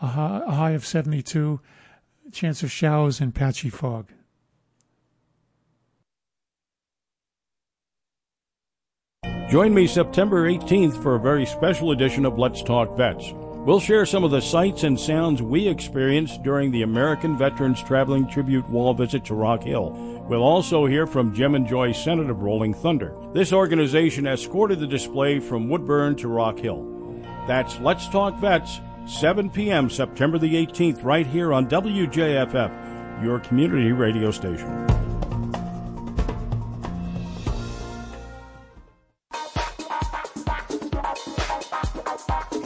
a high, of 72, chance of showers and patchy fog. Join me September 18th for a very special edition of Let's Talk Vets. We'll share some of the sights and sounds we experienced during the American Veterans Traveling Tribute Wall visit to Rock Hill. We'll also hear from Jim and Joy Senate of Rolling Thunder. This organization escorted the display from Woodburn to Rock Hill. That's Let's Talk Vets, 7 p.m. September the 18th, right here on WJFF, your community radio station.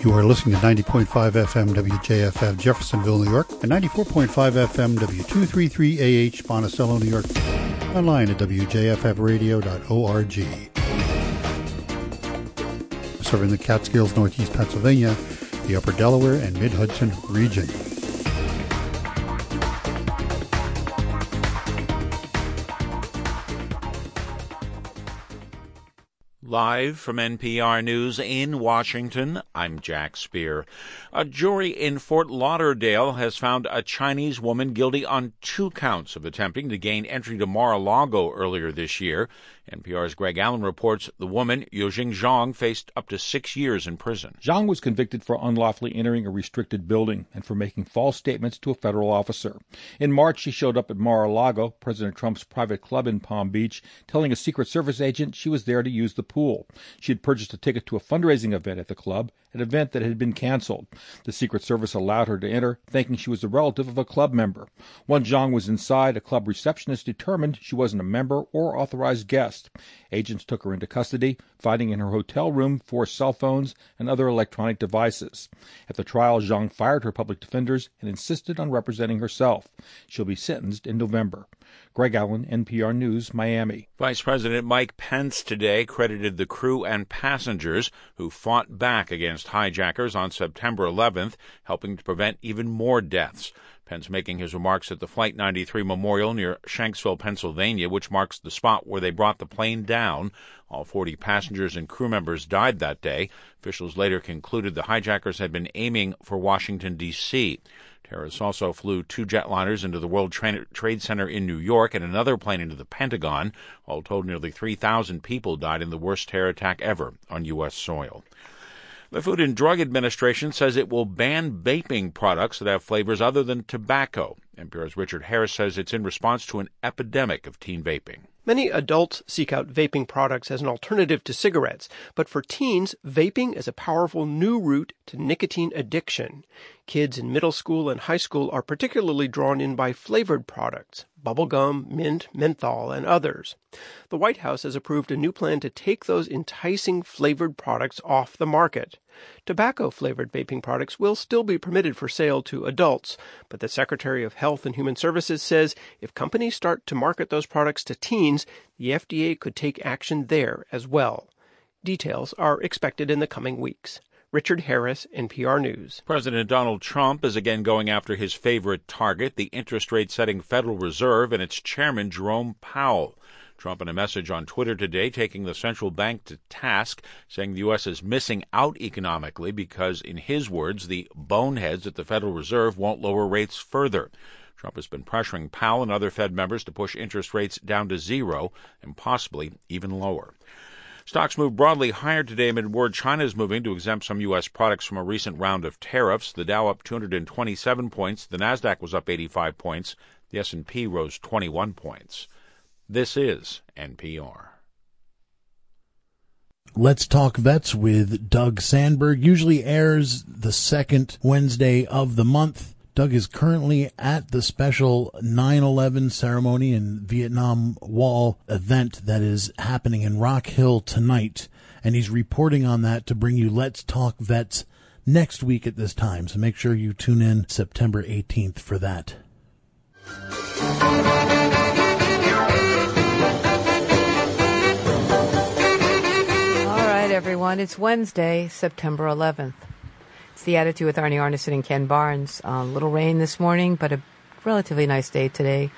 You are listening to 90.5 FM WJFF Jeffersonville, New York, and 94.5 FM W233AH Monticello, New York. Online at WJFFradio.org. Serving the Catskills, Northeast Pennsylvania, the Upper Delaware, and Mid Hudson region. Live from NPR News in Washington, I'm Jack Speer. A jury in Fort Lauderdale has found a Chinese woman guilty on two counts of attempting to gain entry to Mar a Lago earlier this year. NPR's Greg Allen reports the woman, Yujing Zhang, faced up to six years in prison. Zhang was convicted for unlawfully entering a restricted building and for making false statements to a federal officer. In March, she showed up at Mar-a-Lago, President Trump's private club in Palm Beach, telling a Secret Service agent she was there to use the pool. She had purchased a ticket to a fundraising event at the club, an event that had been canceled. The Secret Service allowed her to enter, thinking she was a relative of a club member. Once Zhang was inside, a club receptionist determined she wasn't a member or authorized guest. Agents took her into custody, finding in her hotel room four cell phones and other electronic devices. At the trial, Zhang fired her public defenders and insisted on representing herself. She'll be sentenced in November. Greg Allen, NPR News, Miami. Vice President Mike Pence today credited the crew and passengers who fought back against hijackers on September 11th, helping to prevent even more deaths. Pence making his remarks at the Flight 93 Memorial near Shanksville, Pennsylvania, which marks the spot where they brought the plane down. All 40 passengers and crew members died that day. Officials later concluded the hijackers had been aiming for Washington, D.C. Terrorists also flew two jetliners into the World Trade Center in New York and another plane into the Pentagon. All told, nearly 3,000 people died in the worst terror attack ever on U.S. soil. The Food and Drug Administration says it will ban vaping products that have flavors other than tobacco. NPR's Richard Harris says it's in response to an epidemic of teen vaping. Many adults seek out vaping products as an alternative to cigarettes, but for teens, vaping is a powerful new route to nicotine addiction. Kids in middle school and high school are particularly drawn in by flavored products, bubblegum, mint, menthol, and others. The White House has approved a new plan to take those enticing flavored products off the market. Tobacco flavored vaping products will still be permitted for sale to adults, but the Secretary of Health and Human Services says if companies start to market those products to teens, the FDA could take action there as well. Details are expected in the coming weeks. Richard Harris, NPR News. President Donald Trump is again going after his favorite target, the interest rate setting Federal Reserve and its chairman, Jerome Powell. Trump, in a message on Twitter today, taking the central bank to task, saying the U.S. is missing out economically because, in his words, the boneheads at the Federal Reserve won't lower rates further. Trump has been pressuring Powell and other Fed members to push interest rates down to zero and possibly even lower. Stocks moved broadly higher today amid word China is moving to exempt some U.S. products from a recent round of tariffs. The Dow up 227 points. The Nasdaq was up 85 points. The S&P rose 21 points. This is NPR. Let's Talk Vets with Doug Sandberg usually airs the second Wednesday of the month. Doug is currently at the special 9-11 ceremony and Vietnam Wall event that is happening in Rock Hill tonight. And he's reporting on that to bring you Let's Talk Vets next week at this time. So make sure you tune in September 18th for that. All right, everyone. It's Wednesday, September 11th. The attitude with Arnie Arnesen and Ken Barnes. A uh, little rain this morning, but a relatively nice day today.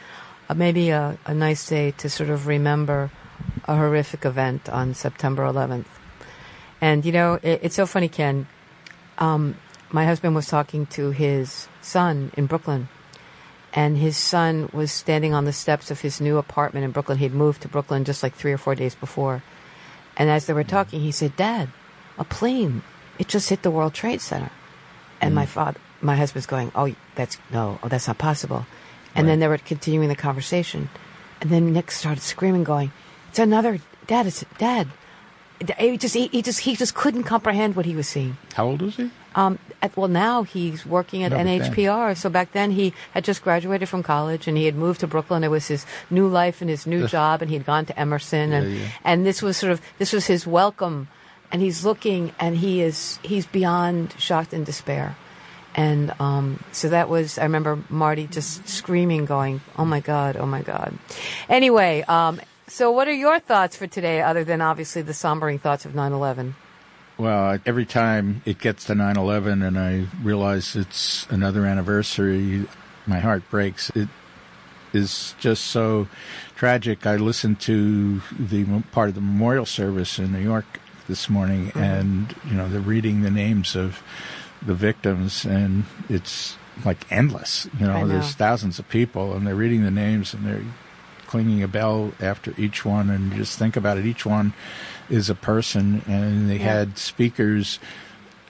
Uh, maybe a, a, nice day to sort of remember a horrific event on September 11th. And you know, it, it's so funny, Ken. Um, my husband was talking to his son in Brooklyn, and his son was standing on the steps of his new apartment in Brooklyn. He'd moved to Brooklyn just like three or four days before. And as they were talking, he said, Dad, a plane, it just hit the World Trade Center. And my father, my husband's going, Oh, that's no, oh, that's not possible. And then they were continuing the conversation. And then Nick started screaming, going, It's another, Dad, it's, Dad. He just, he, he just, he just couldn't comprehend what he was seeing. How old was he? Um, at, well, now he's working at No, but then- NHPR. So back then he had just graduated from college and he had moved to Brooklyn. It was his new life and his new job, and he'd gone to Emerson, and yeah. and this was sort of this was his welcome. And he's looking, and he is he's beyond shocked and despair. And um, so that was, I remember Marty just screaming, going, "Oh my God, oh my God." Anyway, um, so what are your thoughts for today, other than obviously the sombering thoughts of 9/11? Well, every time it gets to 9 11 and I realize it's another anniversary, my heart breaks. It is just so tragic. I listened to the part of the memorial service in New York this morning, and, you know, they're reading the names of the victims, and it's like endless. You know, know. there's thousands of people, and they're reading the names, and they're clinging a bell after each one, and you just think about it. Each one is a person, and they Yeah. had speakers,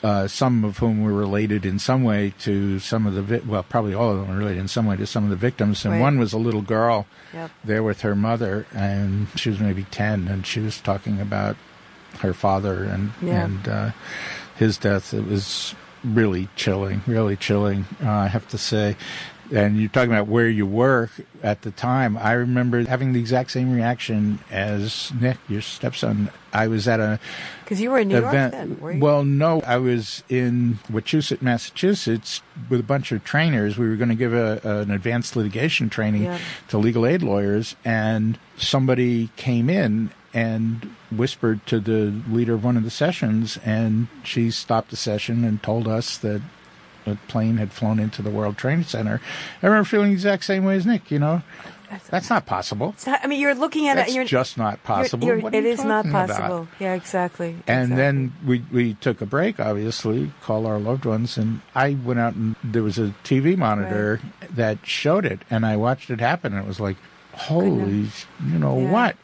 uh, some of whom were related in some way to some of the vi- well, probably all of them were related in some way to some of the victims. And Right. one was a little girl Yep. there with her mother, and she was maybe ten, and she was talking about her father and Yeah. and uh, his death. It was really chilling, really chilling. Uh, I have to say. And you're talking about where you were at the time. I remember having the exact same reaction as Nick, your stepson. I was at a Because you were in New event. York then, were you? Well, no, I was in Wachusett, Massachusetts, with a bunch of trainers. We were going to give a, an advanced litigation training Yeah. to legal aid lawyers, and somebody came in and whispered to the leader of one of the sessions, and she stopped the session and told us that a plane had flown into the World Trade Center. I remember feeling the exact same way as Nick. You know, that's not possible. It's not- I mean, you're looking at That's it. and You're, just not you're- possible. you're- are it is not talking about? possible. Yeah, exactly. And exactly. then we we took a break, obviously, call our loved ones, and I went out and there was a TV monitor that showed it, and I watched it happen, and it was like, holy, you know Yeah. what?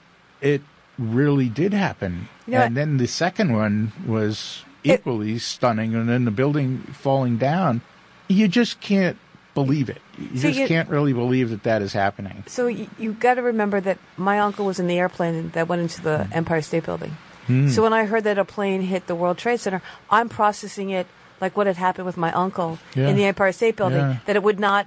It really did happen. You know, and then the second one was It- equally stunning, and then the building falling down. You just can't believe it. You So just you- can't really believe that that is happening. So you, you got to remember that my uncle was in the airplane that went into the Empire State Building. Hmm. So when I heard that a plane hit the World Trade Center, I'm processing it like what had happened with my uncle Yeah. in the Empire State Building. Yeah. That it would not.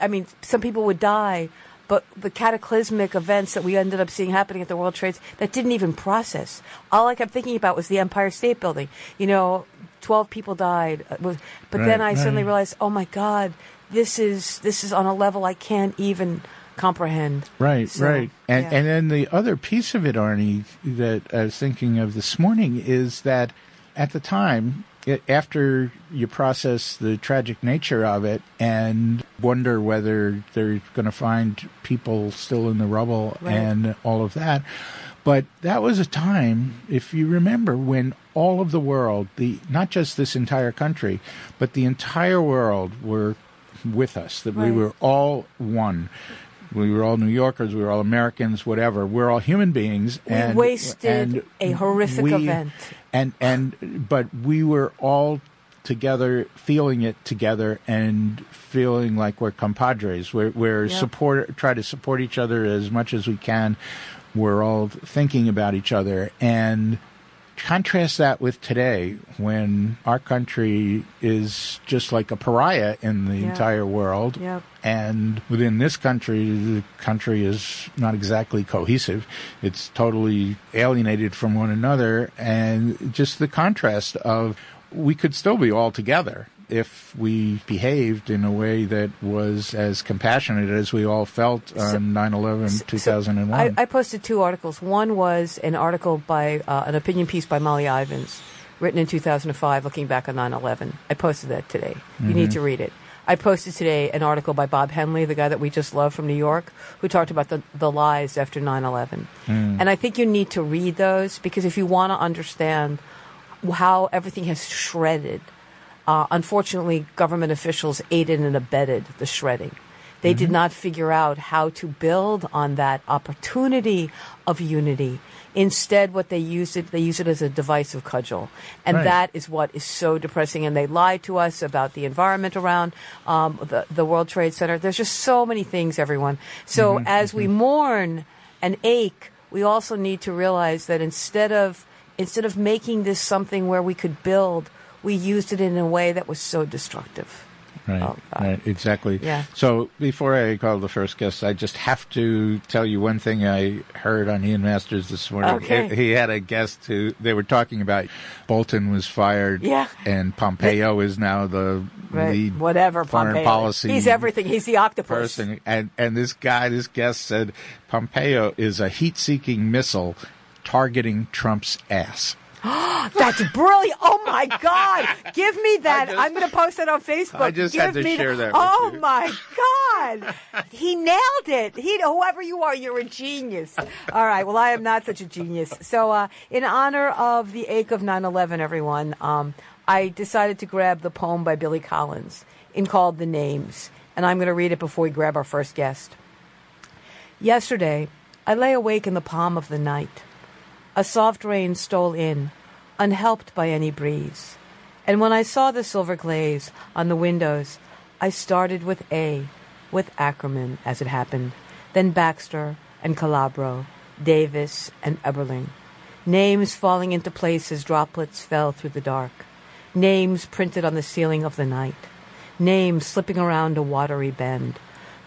I mean, some people would die, but the cataclysmic events that we ended up seeing happening at the World Trades that didn't even process. All I kept thinking about was the Empire State Building. You know, twelve people died, uh, but then Right, I suddenly realized, oh my God, this is this is on a level I can't even comprehend. Right, So, right. And yeah. and then the other piece of it, Arnie, that I was thinking of this morning is that at the time, it, after you process the tragic nature of it and wonder whether they're going to find people still in the rubble Right. and all of that. But that was a time, if you remember, when all of the world, the not just this entire country, but the entire world were with us. That we were all one. We were all New Yorkers. We were all Americans. Whatever. We're all human beings. We and wasted and a horrific we- event. And and but we were all together, feeling it together, and feeling like we're compadres. We're we're Yeah. support try to support each other as much as we can. We're all thinking about each other and contrast that with today when our country is just like a pariah in the Yeah. entire world Yep. and within this country the country is not exactly cohesive it's totally alienated from one another and just the contrast of we could still be all together if we behaved in a way that was as compassionate as we all felt on 9-11 So- 2001 I, I posted two articles. One was an article by uh, an opinion piece by Molly Ivins, written in 2005, looking back on 9/11. I posted that today. You need to read it. I posted today an article by Bob Henley, the guy that we just love from New York, who talked about the, the lies after 9/11. And I think you need to read those because if you want to understand how everything has shredded Uh, unfortunately, government officials aided and abetted the shredding. They did not figure out how to build on that opportunity of unity. Instead, what they use it, they use it as a divisive cudgel, and Right. that is what is so depressing. And they lied to us about the environment around um, the the World Trade Center. There's just so many things, everyone. So as we mourn and ache, we also need to realize that instead of instead of making this something where we could build, we used it in a way that was so destructive. Right, Oh, right, exactly. Yeah. So before I call the first guest, I just have to tell you one thing I heard on Ian Masters this morning. Okay. He, he had a guest who they were talking about. Bolton was fired. Yeah. And Pompeo is now the Right. lead Whatever foreign Pompeo. policy. He's everything. He's the octopus. person. And and this guy, this guest said Pompeo is a heat-seeking missile targeting Trump's ass. That's brilliant. Oh my God. Give me that. just- I'm going to post it on Facebook. I just Give had to me share that with Oh you. my God. He nailed it. He, whoever you are, you're a genius. All right. Well, I am not such a genius. So, uh, in honor of the ache of 9-11, everyone, um, I decided to grab the poem by Billy Collins in called The Names. And I'm going to read it before we grab our first guest. Yesterday, I lay awake in the palm of the night. A soft rain stole in, unhelped by any breeze. And when I saw the silver glaze on the windows, I started with A, with Ackerman, as it happened, then Baxter and Calabro, Davis and Eberling. Names falling into place as droplets fell through the dark. Names printed on the ceiling of the night. Names slipping around a watery bend.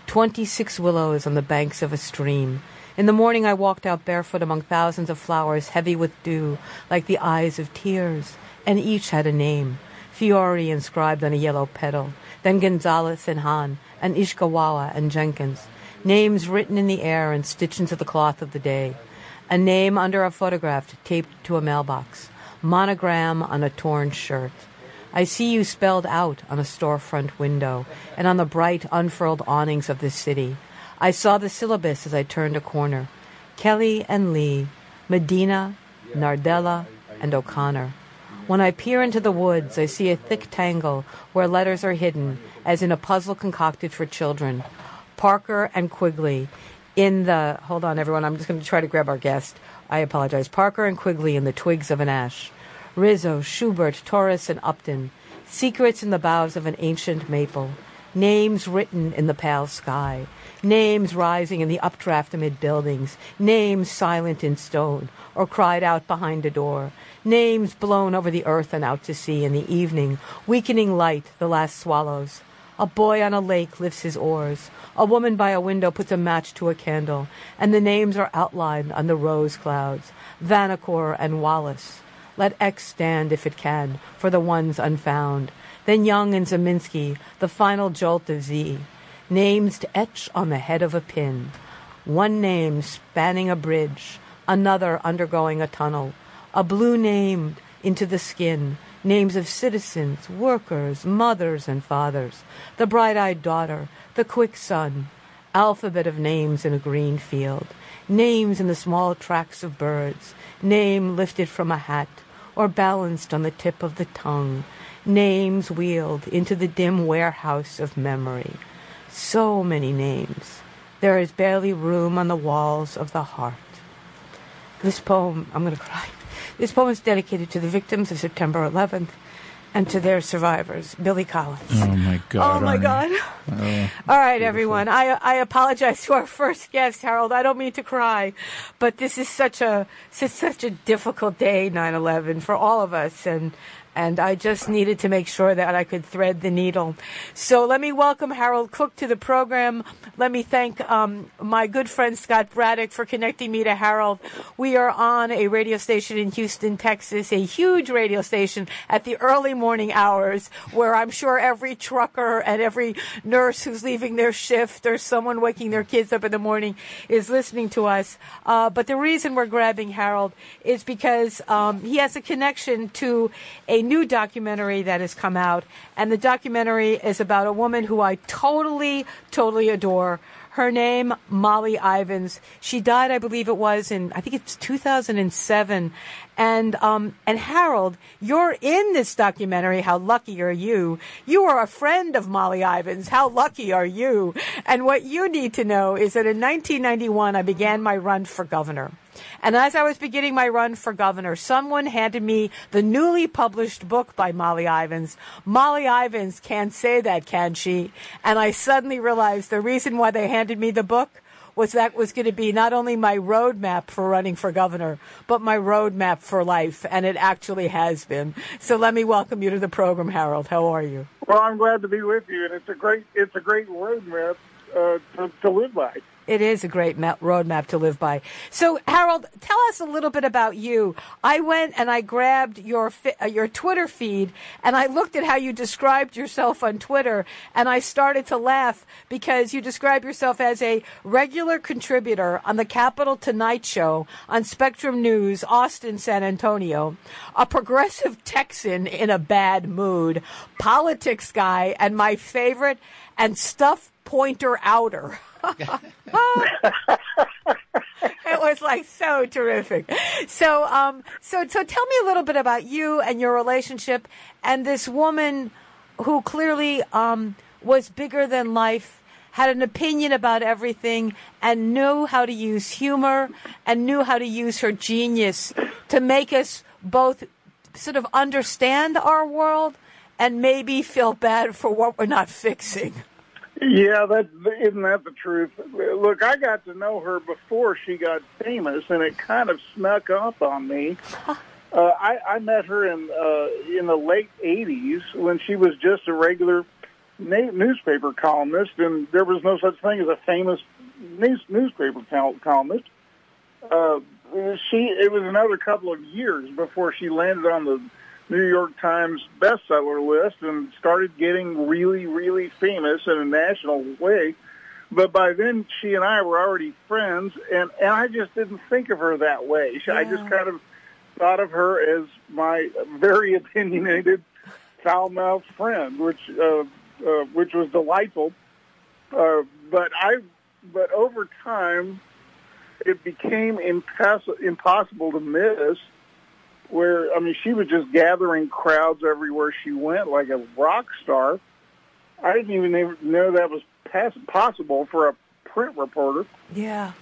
Twenty-six willows on the banks of a stream. In the morning I walked out barefoot among thousands of flowers heavy with dew, like the eyes of tears, and each had a name. Fiore inscribed on a yellow petal, then Gonzalez and Han, and Ishikawa and Jenkins. Names written in the air and stitched into the cloth of the day. A name under a photograph taped to a mailbox. Monogram on a torn shirt. I see you spelled out on a storefront window and on the bright, unfurled awnings of this city. I saw the syllabus as I turned a corner. Kelly and Lee, Medina, Nardella, and O'Connor. When I peer into the woods, I see a thick tangle where letters are hidden, as in a puzzle concocted for children. Parker and Quigley in the. Hold on, everyone. I'm just going to try to grab our guest. I apologize. Parker and Quigley in the twigs of an ash. Rizzo, Schubert, Torres, and Upton. Secrets in the boughs of an ancient maple. Names written in the pale sky. Names rising in the updraft amid buildings. Names silent in stone or cried out behind a door. Names blown over the earth and out to sea in the evening, weakening light, the last swallows. A boy on a lake lifts his oars. A woman by a window puts a match to a candle, and the names are outlined on the rose clouds Vanacore and Wallace. Let X stand, if it can, for the ones unfound. Then Young and Ziminsky, the final jolt of Z. Names to etch on the head of a pin. One name spanning a bridge, another undergoing a tunnel. A blue name into the skin. Names of citizens, workers, mothers, and fathers. The bright eyed daughter, the quick son. Alphabet of names in a green field. Names in the small tracks of birds. Name lifted from a hat or balanced on the tip of the tongue. Names wheeled into the dim warehouse of memory. So many names. There is barely room on the walls of the heart. This poem, I'm going to cry. This poem is dedicated to the victims of September 11th and to their survivors, Billy Collins. Oh my God! Oh my Arnie. God. Oh. All right, everyone. I I apologize to our first guest, Harold. I don't mean to cry, but this is such a such a difficult day, 9/11, for all of us, and and I just needed to make sure that I could thread the needle. So let me welcome Harold Cook to the program. Let me thank um, my good friend Scott Braddock for connecting me to Harold. We are on a radio station in Houston, Texas, a huge radio station at the early morning hours, where I'm sure every trucker and every nurse who's leaving their shift or someone waking their kids up in the morning is listening to us. Uh, but the reason we're grabbing Harold is because um, he has a connection to a new documentary that has come out, and the documentary is about a woman who I totally, totally adore. Her name, Molly Ivins. She died, I believe it was in, I think it's 2007. And um, and Harold, you're in this documentary. How lucky are you? You are a friend of Molly Ivins. How lucky are you? And what you need to know is that in 1991, I began my run for governor. And as I was beginning my run for governor, someone handed me the newly published book by Molly Ivins. Molly Ivins can't say that, can she? And I suddenly realized the reason why they handed me the book was that was going to be not only my roadmap for running for governor, but my roadmap for life, and it actually has been. So let me welcome you to the program, Harold. How are you? Well, I'm glad to be with you, and it's a great it's a great roadmap uh, to, to live by. It is a great ma- roadmap to live by. So, Harold, tell us a little bit about you. I went and I grabbed your fi- uh, your Twitter feed and I looked at how you described yourself on Twitter, and I started to laugh because you describe yourself as a regular contributor on the Capital Tonight Show on Spectrum News, Austin, San Antonio, a progressive Texan in a bad mood, politics guy, and my favorite, and stuff pointer outer. it was like so terrific. So, um, so, so tell me a little bit about you and your relationship and this woman who clearly, um, was bigger than life, had an opinion about everything and knew how to use humor and knew how to use her genius to make us both sort of understand our world and maybe feel bad for what we're not fixing. Yeah, that isn't that the truth. Look, I got to know her before she got famous, and it kind of snuck up on me. Uh, I, I met her in uh, in the late '80s when she was just a regular na- newspaper columnist, and there was no such thing as a famous news- newspaper col- columnist. Uh, she it was another couple of years before she landed on the New York Times bestseller list and started getting really, really famous in a national way. But by then, she and I were already friends, and and I just didn't think of her that way. I just kind of thought of her as my very opinionated, foul-mouthed friend, which uh, uh, which was delightful. Uh, but I, but over time, it became impass- impossible to miss where I mean she was just gathering crowds everywhere she went like a rock star. I didn't even know that was possible for a print reporter. Yeah.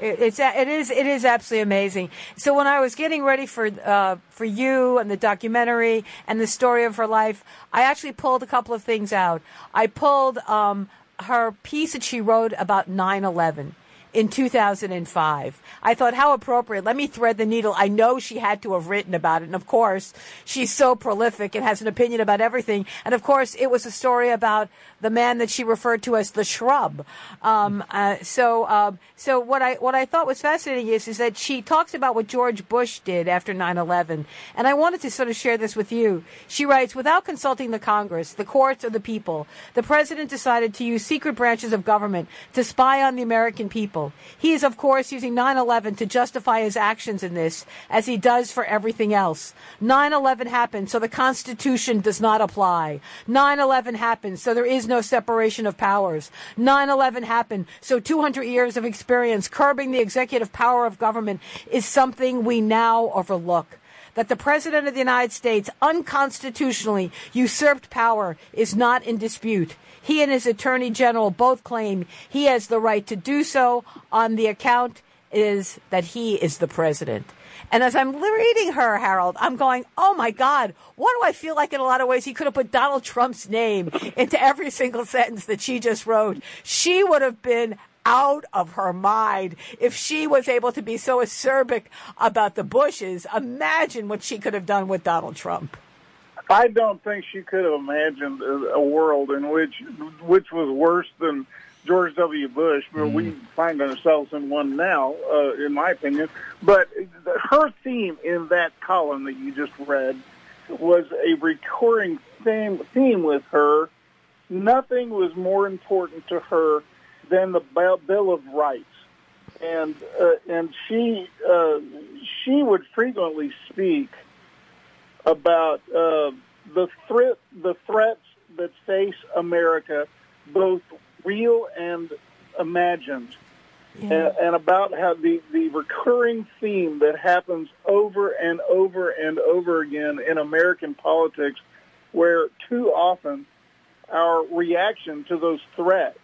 It, it's it is it is absolutely amazing. So when I was getting ready for uh, for you and the documentary and the story of her life, I actually pulled a couple of things out. I pulled um, her piece that she wrote about 9/11 in 2005. I thought, how appropriate. Let me thread the needle. I know she had to have written about it. And of course, she's so prolific and has an opinion about everything. And of course, it was a story about the man that she referred to as the shrub. Um, uh, so, um, so what I, what I thought was fascinating is, is that she talks about what George Bush did after 9-11. And I wanted to sort of share this with you. She writes, without consulting the Congress, the courts, or the people, the president decided to use secret branches of government to spy on the American people. He is, of course, using 9-11 to justify his actions in this, as he does for everything else. 9-11 happened, so the Constitution does not apply. 9-11 happened, so there is no separation of powers. 9-11 happened, so 200 years of experience curbing the executive power of government is something we now overlook that the President of the United States unconstitutionally usurped power is not in dispute. He and his Attorney General both claim he has the right to do so on the account is that he is the President. And as I'm reading her, Harold, I'm going, oh my God, what do I feel like in a lot of ways he could have put Donald Trump's name into every single sentence that she just wrote. She would have been out of her mind if she was able to be so acerbic about the Bushes. Imagine what she could have done with Donald Trump. I don't think she could have imagined a, a world in which which was worse than George W. Bush. But we find ourselves in one now, uh, in my opinion. But her theme in that column that you just read was a recurring theme, theme with her. Nothing was more important to her than the Bill of Rights, and uh, and she uh, she would frequently speak about uh, the threat the threats that face America, both real and imagined. and, and about how the, the recurring theme that happens over and over and over again in American politics, where too often our reaction to those threats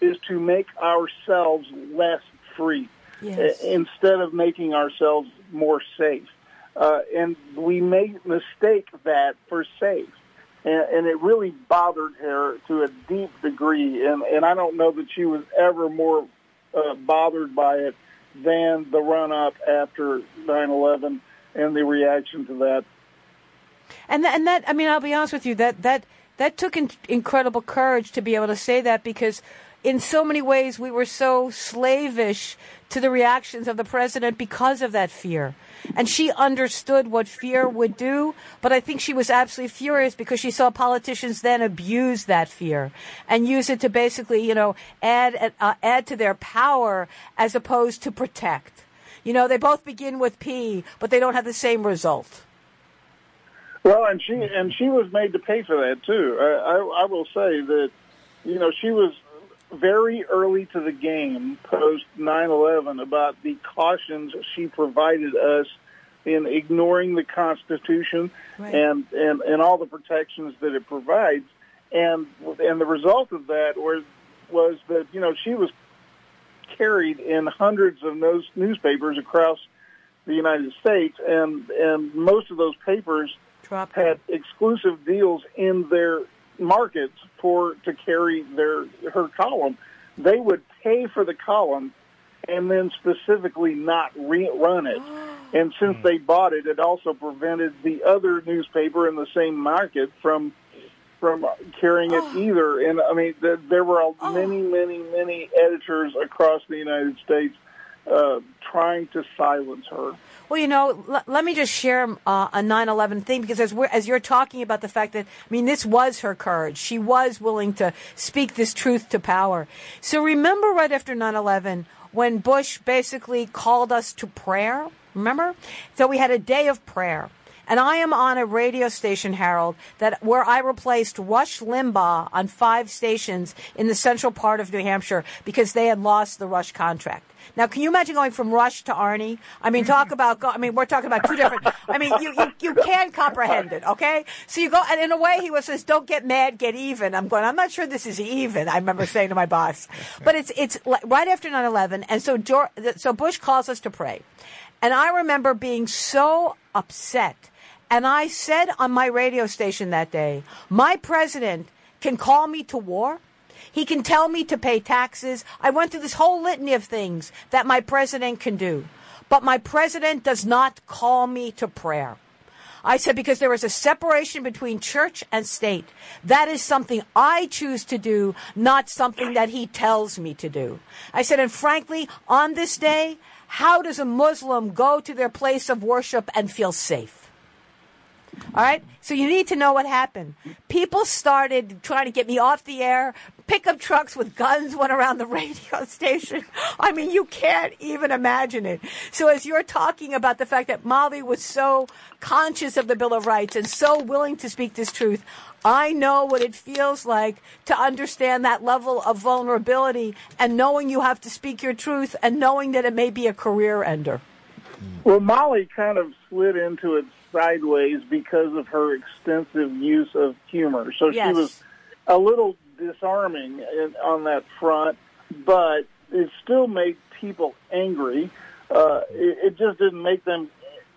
is to make ourselves less free Yes. instead of making ourselves more safe. Uh, and we may mistake that for safe. And, and it really bothered her to a deep degree. And, and I don't know that she was ever more uh, bothered by it than the run up after 9/11 and the reaction to that. And that, and that, I mean, I'll be honest with you, that that that took in, incredible courage to be able to say that because in so many ways we were so slavish to the reactions of the president because of that fear. And she understood what fear would do, but I think she was absolutely furious because she saw politicians then abuse that fear and use it to basically, you know, add uh, add to their power as opposed to protect. You know, they both begin with P, but they don't have the same result. Well, and she and she was made to pay for that too. I, I, I will say that, you know, she was very early to the game post 9/11 about the cautions she provided us in ignoring the Constitution Right. and, and and all the protections that it provides, and and the result of that was was that you know she was carried in hundreds of those newspapers across the United States, and and most of those papers had exclusive deals in their markets for to carry their her column. They would pay for the column and then specifically not rerun it. And since they bought it, it also prevented the other newspaper in the same market from from carrying it either. And I mean, th- there were a- many, many, many editors across the United States uh, trying to silence her. Well, you know, l- let me just share uh, a 9/11 thing because as we're, as you're talking about the fact that I mean, this was her courage. She was willing to speak this truth to power. So remember, right after 9/11, when Bush basically called us to prayer. Remember? So we had a day of prayer. And I am on a radio station, Harold, that where I replaced Rush Limbaugh on five stations in the central part of New Hampshire because they had lost the Rush contract. Now, can you imagine going from Rush to Arnie? I mean, talk about, I mean, we're talking about two different, I mean, you, you, you can comprehend it, okay? So you go, and in a way he was says, don't get mad, get even. I'm going, I'm not sure this is even, I remember saying to my boss. But it's, it's right after 9-11, and so, George, so Bush calls us to pray. And I remember being so upset. And I said on my radio station that day, my president can call me to war. He can tell me to pay taxes. I went through this whole litany of things that my president can do. But my president does not call me to prayer. I said, because there is a separation between church and state. That is something I choose to do, not something that he tells me to do. I said, and frankly, on this day, how does a Muslim go to their place of worship and feel safe? All right. So you need to know what happened. People started trying to get me off the air. Pickup trucks with guns went around the radio station. I mean, you can't even imagine it. So as you're talking about the fact that Molly was so conscious of the Bill of Rights and so willing to speak this truth, I know what it feels like to understand that level of vulnerability and knowing you have to speak your truth and knowing that it may be a career ender. Well, Molly kind of slid into it sideways because of her extensive use of humor. So Yes. she was a little disarming in, on that front, but it still made people angry. Uh, it, it just didn't make them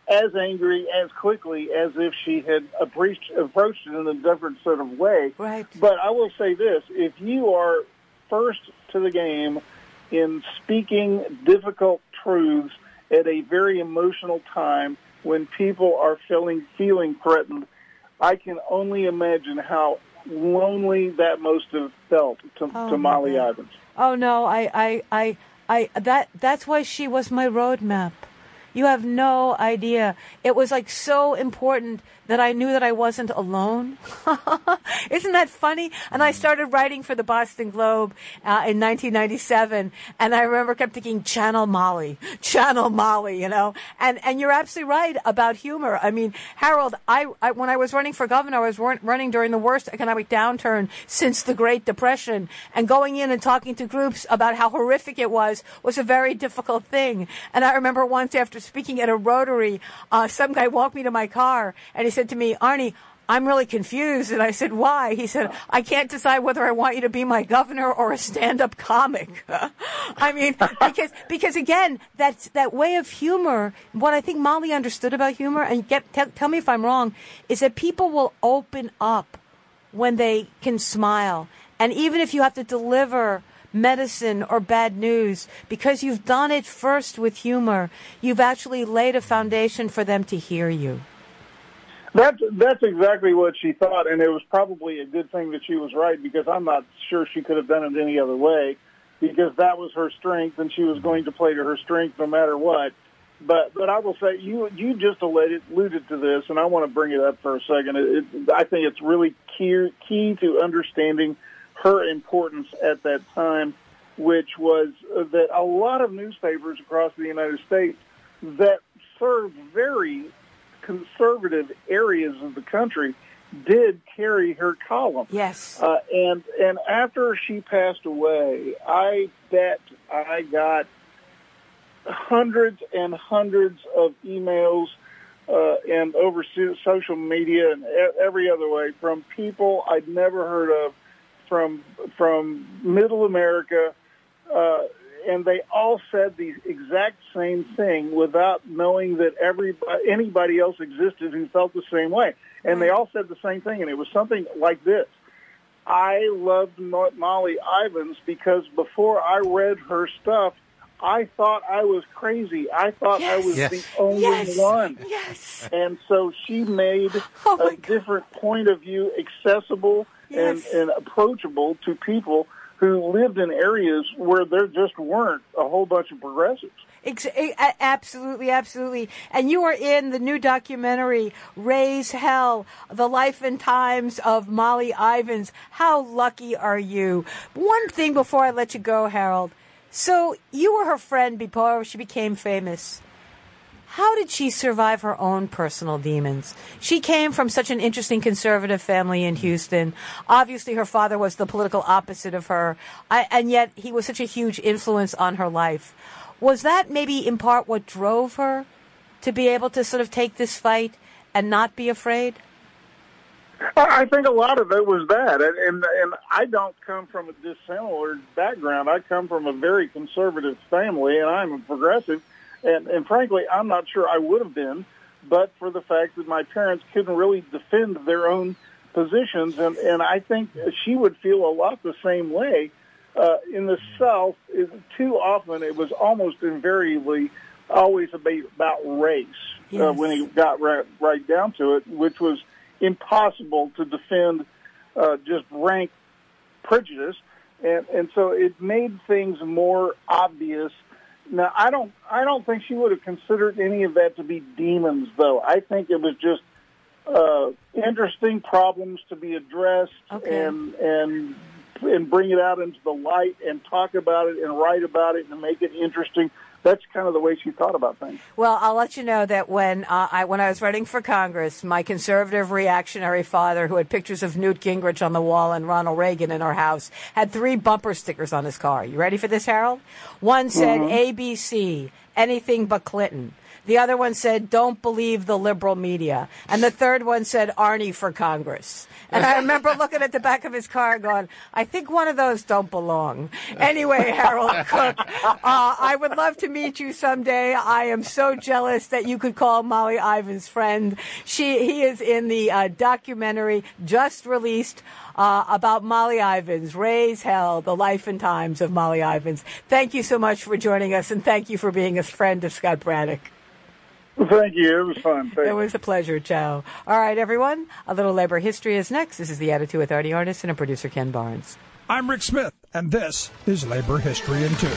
as angry as quickly as if she had approached, approached it in a different sort of way. Right. But I will say this: if you are first to the game in speaking difficult truths at a very emotional time when people are feeling feeling threatened, I can only imagine how lonely that must have felt to, Oh, to Molly God. Ivins. Oh no, I, I, I, I, that, that's why she was my roadmap. You have no idea. It was like so important that I knew that I wasn't alone. Isn't that funny? And I started writing for the Boston Globe uh, in 1997, and I remember kept thinking, "Channel Molly, Channel Molly," you know. And and you're absolutely right about humor. I mean, Harold, I, I when I was running for governor, I was running during the worst economic downturn since the Great Depression, and going in and talking to groups about how horrific it was was a very difficult thing. And I remember once after speaking at a Rotary, uh, some guy walked me to my car, and he said to me, Arnie, I'm really confused. And I said, why? He said, I can't decide whether I want you to be my governor or a stand-up comic. I mean, because, because again, that's, that way of humor, what I think Molly understood about humor, and get, t- tell me if I'm wrong, is that people will open up when they can smile. And even if you have to deliver medicine or bad news, because you've done it first with humor, you've actually laid a foundation for them to hear you. That's that's exactly what she thought, and it was probably a good thing that she was right because I'm not sure she could have done it any other way, because that was her strength, and she was going to play to her strength no matter what. But but I will say you you just alluded, alluded to this, and I want to bring it up for a second. It, it, I think it's really key key to understanding her importance at that time, which was that a lot of newspapers across the United States that served very conservative areas of the country did carry her column. Yes. Uh, and and after she passed away, I bet I got hundreds and hundreds of emails uh, and over social media and every other way from people I'd never heard of from from Middle America, uh, and they all said the exact same thing without knowing that everybody anybody else existed who felt the same way, and they all said the same thing, and it was something like this. I loved Molly Ivins because before I read her stuff, I thought I was crazy. I thought yes. I was yes. the only yes. one. Yes. And so she made oh a different point of view accessible and, and approachable to people who lived in areas where there just weren't a whole bunch of progressives. Absolutely, absolutely. And you are in the new documentary, Raise Hell, The Life and Times of Molly Ivins. How lucky are you? One thing before I let you go, Harold. So you were her friend before she became famous. How did she survive her own personal demons? She came from such an interesting conservative family in Houston. Obviously, her father was the political opposite of her, I, and yet he was such a huge influence on her life. Was that maybe in part what drove her to be able to sort of take this fight and not be afraid? I think a lot of it was that, and and, and I don't come from a dissimilar background. I come from a very conservative family, and I'm a progressive and, and frankly, I'm not sure I would have been, but for the fact that my parents couldn't really defend their own positions. And, and I think she would feel a lot the same way. Uh, in the South, it, too often it was almost invariably always about, race yes. uh, when he got right, right down to it, which was impossible to defend uh, just rank prejudice. And, and so it made things more obvious now, I don't, I don't think she would have considered any of that to be demons, though. I think it was just uh, interesting problems to be addressed okay. and and and bring it out into the light and talk about it and write about it and make it interesting that's kind of the way she thought about things. Well, I'll let you know that when uh, I when I was running for Congress, my conservative reactionary father, who had pictures of Newt Gingrich on the wall and Ronald Reagan in our house, had three bumper stickers on his car. You ready for this, Harold? One said mm-hmm. ABC, anything but Clinton. The other one said, don't believe the liberal media. And the third one said, Arnie for Congress. And I remember looking at the back of his car going, I think one of those don't belong. Anyway, Harold Cook, uh, I would love to meet you someday. I am so jealous that you could call Molly Ivins friend. She, he is in the uh, documentary just released uh, about Molly Ivins, Raise Hell, the life and times of Molly Ivins. Thank you so much for joining us, and thank you for being a friend of Scott Braddock. Thank you. It was fun. Thank it was a pleasure, Joe. All right, everyone. A little labor history is next. This is The Attitude with Arnie Arnesen and a producer Ken Barnes. I'm Rick Smith. And this is Labor History in Two.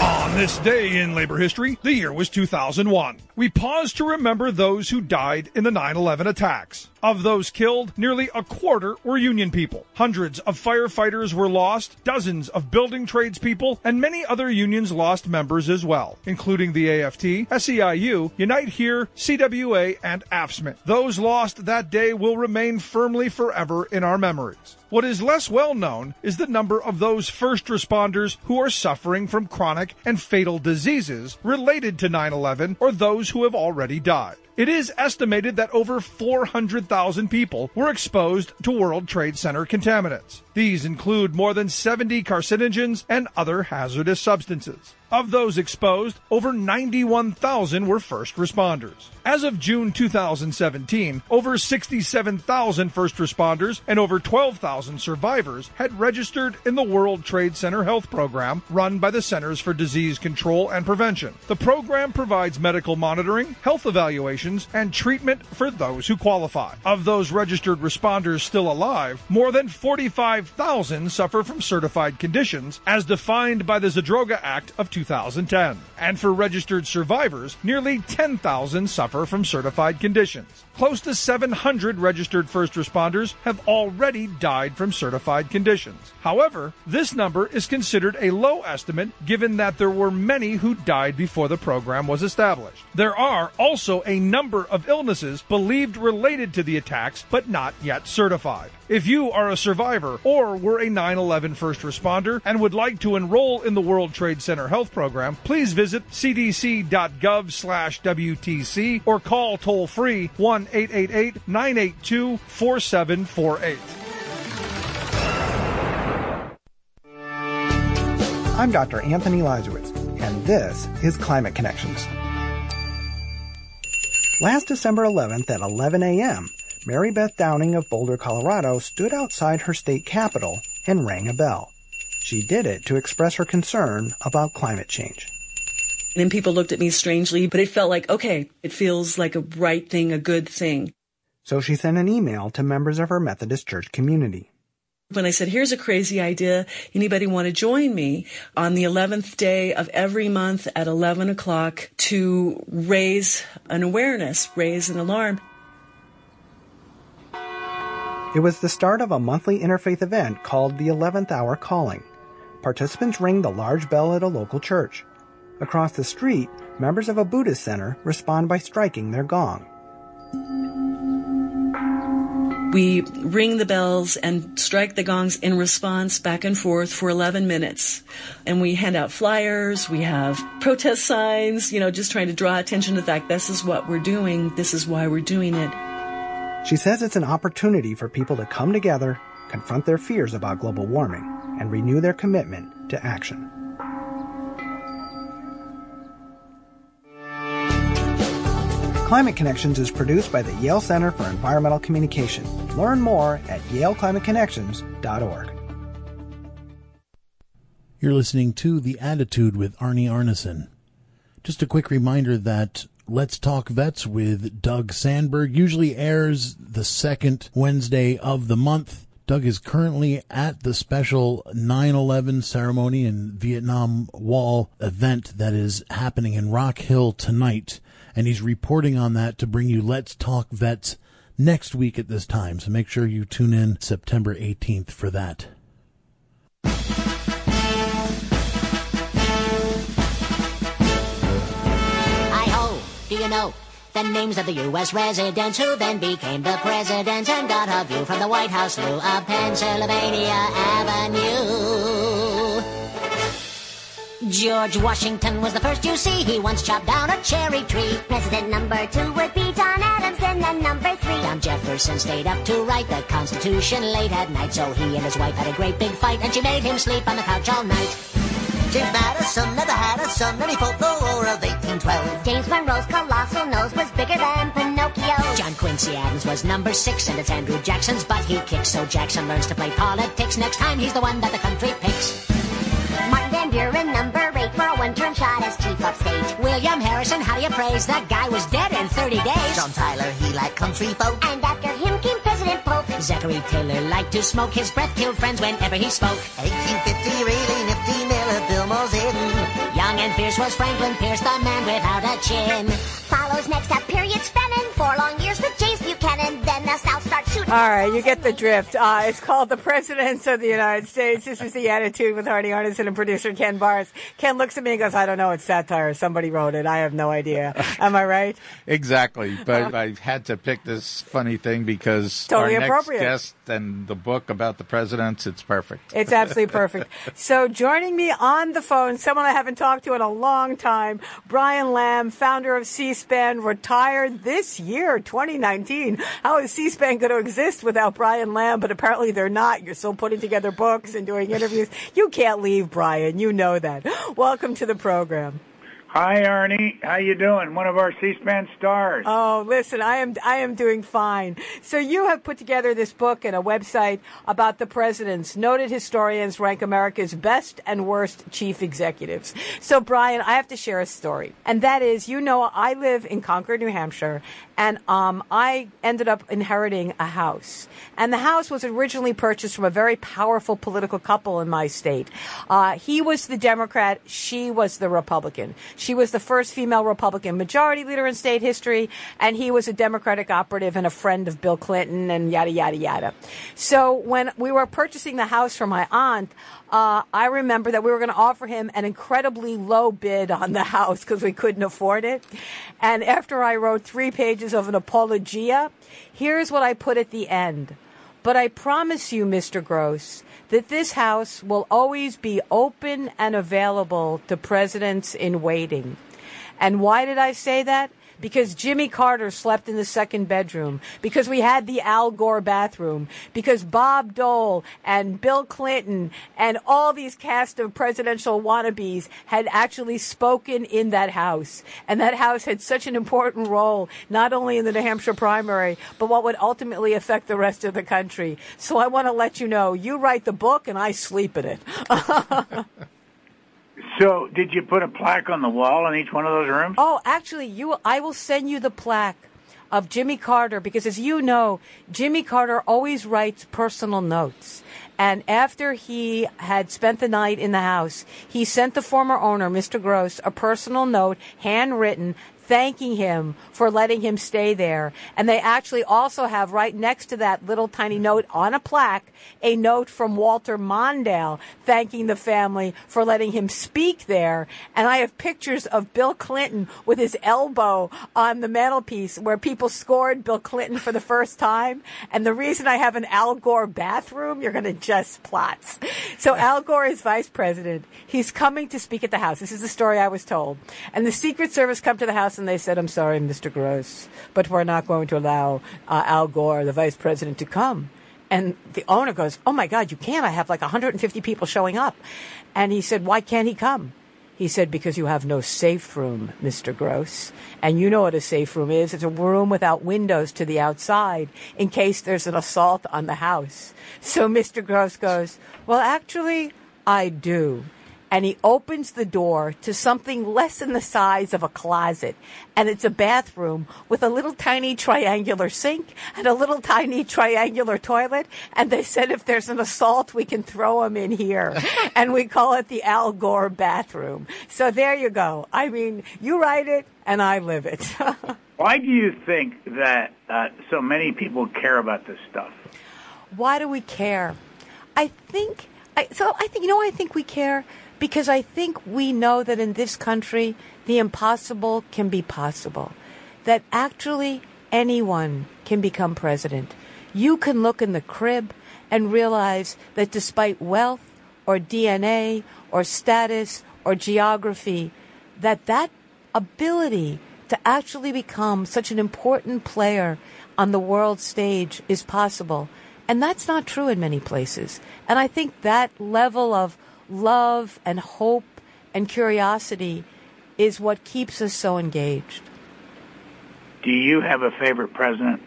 On this day in labor history, the year was 2001. We pause to remember those who died in the 9 11 attacks. Of those killed, nearly a quarter were union people. Hundreds of firefighters were lost, dozens of building tradespeople, and many other unions lost members as well, including the AFT, SEIU, Unite Here, CWA, and AFSCME. Those lost that day will remain firmly forever in our memories. What is less well known is the number of those first responders who are suffering from chronic and fatal diseases related to 9 11 or those who have already died. It is estimated that over 400,000 people were exposed to World Trade Center contaminants. These include more than 70 carcinogens and other hazardous substances. Of those exposed, over 91,000 were first responders. As of June 2017, over 67,000 first responders and over 12,000 survivors had registered in the World Trade Center Health Program run by the Centers for Disease Control and Prevention. The program provides medical monitoring, health and treatment for those who qualify. Of those registered responders still alive, more than 45,000 suffer from certified conditions as defined by the Zadroga Act of 2010. And for registered survivors, nearly 10,000 suffer from certified conditions. Close to 700 registered first responders have already died from certified conditions. However, this number is considered a low estimate given that there were many who died before the program was established. There are also a number of illnesses believed related to the attacks but not yet certified. If you are a survivor or were a 9 11 first responder and would like to enroll in the World Trade Center Health Program, please visit cdc.gov slash WTC or call toll free 1 888 982 4748. I'm Dr. Anthony Lazarus, and this is Climate Connections. Last December 11th at 11 a.m., Mary Beth Downing of Boulder, Colorado stood outside her state capitol and rang a bell. She did it to express her concern about climate change. And people looked at me strangely, but it felt like, okay, it feels like a right thing, a good thing. So she sent an email to members of her Methodist church community. When I said, here's a crazy idea, anybody want to join me on the 11th day of every month at 11 o'clock to raise an awareness, raise an alarm? It was the start of a monthly interfaith event called the 11th Hour Calling. Participants ring the large bell at a local church. Across the street, members of a Buddhist center respond by striking their gong. We ring the bells and strike the gongs in response back and forth for 11 minutes. And we hand out flyers, we have protest signs, you know, just trying to draw attention to the fact this is what we're doing, this is why we're doing it. She says it's an opportunity for people to come together, confront their fears about global warming, and renew their commitment to action. Climate Connections is produced by the Yale Center for Environmental Communication. Learn more at yaleclimateconnections.org. You're listening to The Attitude with Arnie Arnesen. Just a quick reminder that Let's Talk Vets with Doug Sandberg usually airs the second Wednesday of the month. Doug is currently at the special 9-11 ceremony and Vietnam Wall event that is happening in Rock Hill tonight. And he's reporting on that to bring you Let's Talk Vets next week at this time. So make sure you tune in September 18th for that. Hi ho, do you know the names of the U.S. residents who then became the presidents and got a view from the White House Lou of Pennsylvania Avenue? George Washington was the first you see. He once chopped down a cherry tree. President number two would be John Adams, and then number three. John Jefferson stayed up to write the Constitution late at night, so he and his wife had a great big fight, and she made him sleep on the couch all night. James Madison never had a son, and he fought the War of 1812. James Monroe's colossal nose was bigger than Pinocchio. John Quincy Adams was number six, and it's Andrew Jackson's butt he kicks. So Jackson learns to play politics. Next time he's the one that the country picks. Martin Van Buren, number eight, for a one-term shot as chief of state. William Harrison, how do you praise? That guy was dead in 30 days. John Tyler, he liked country folk. And after him came President Polk. Zachary Taylor liked to smoke. His breath killed friends whenever he spoke. 1850, really nifty Millard Fillmore's in. Young and fierce was Franklin Pierce, the man without a chin. Follows next up periods Fennon. Four long years with James All right, you get the drift. Uh, it's called The Presidents of the United States. This is The Attitude with Arnie Arnesen and producer Ken Barnes. Ken looks at me and goes, I don't know, it's satire. Somebody wrote it. I have no idea. Am I right? Exactly, but I had to pick this funny thing because Totally our next guest and the book about the presidents, it's perfect. It's absolutely perfect. So joining me on the phone, someone I haven't talked to in a long time, Brian Lamb, founder of C-SPAN, retired this year, 2019. How is C-SPAN going to exist without Brian Lamb? But apparently they're not. You're still putting together books and doing interviews. You can't leave, Brian. You know that. Welcome to the program. Hi, Arnie. How you doing? One of our C-SPAN stars. Oh, listen, I am I am doing fine. So you have put together this book and a website about the presidents. Noted historians rank America's best and worst chief executives. So Brian, I have to share a story, and that is, you know, I live in Concord, New Hampshire, and um, I ended up inheriting a house, and the house was originally purchased from a very powerful political couple in my state. Uh, he was the Democrat, she was the Republican. She was the first female Republican majority leader in state history, and he was a Democratic operative and a friend of Bill Clinton, and yada, yada, yada. So when we were purchasing the house for my aunt, uh, I remember that we were going to offer him an incredibly low bid on the house because we couldn't afford it. And after I wrote three pages of an apologia, here's what I put at the end. But I promise you, Mr. Gross, that this house will always be open and available to presidents in waiting. And why did I say that? Because Jimmy Carter slept in the second bedroom. Because we had the Al Gore bathroom. Because Bob Dole and Bill Clinton and all these cast of presidential wannabes had actually spoken in that house. And that house had such an important role, not only in the New Hampshire primary, but what would ultimately affect the rest of the country. So I want to let you know, you write the book and I sleep in it. So, did you put a plaque on the wall in each one of those rooms? Oh, actually, you. I will send you the plaque of Jimmy Carter because, as you know, Jimmy Carter always writes personal notes. And after he had spent the night in the house, he sent the former owner, Mr. Gross, a personal note, handwritten, thanking him for letting him stay there. And they actually also have right next to that little tiny note on a plaque, a note from Walter Mondale thanking the family for letting him speak there. And I have pictures of Bill Clinton with his elbow on the mantelpiece where people scored Bill Clinton for the first time. And the reason I have an Al Gore bathroom, you're going to just plots. So Al Gore is vice president. He's coming to speak at the House. This is the story I was told. And the Secret Service come to the House and they said, I'm sorry, Mr. Gross, but we're not going to allow uh, Al Gore, the vice president, to come. And the owner goes, Oh my God, you can't. I have like 150 people showing up. And he said, Why can't he come? He said, Because you have no safe room, Mr. Gross. And you know what a safe room is. It's a room without windows to the outside in case there's an assault on the house. So Mr. Gross goes, Well, actually, I do and he opens the door to something less than the size of a closet. And it's a bathroom with a little tiny triangular sink and a little tiny triangular toilet. And they said if there's an assault, we can throw him in here. and we call it the Al Gore bathroom. So there you go. I mean, you write it and I live it. Why do you think that uh, so many people care about this stuff? Why do we care? I think, I, so I think, you know, I think we care because I think we know that in this country, the impossible can be possible. That actually anyone can become president. You can look in the crib and realize that despite wealth or DNA or status or geography, that that ability to actually become such an important player on the world stage is possible. And that's not true in many places. And I think that level of love and hope and curiosity is what keeps us so engaged. Do you have a favorite president?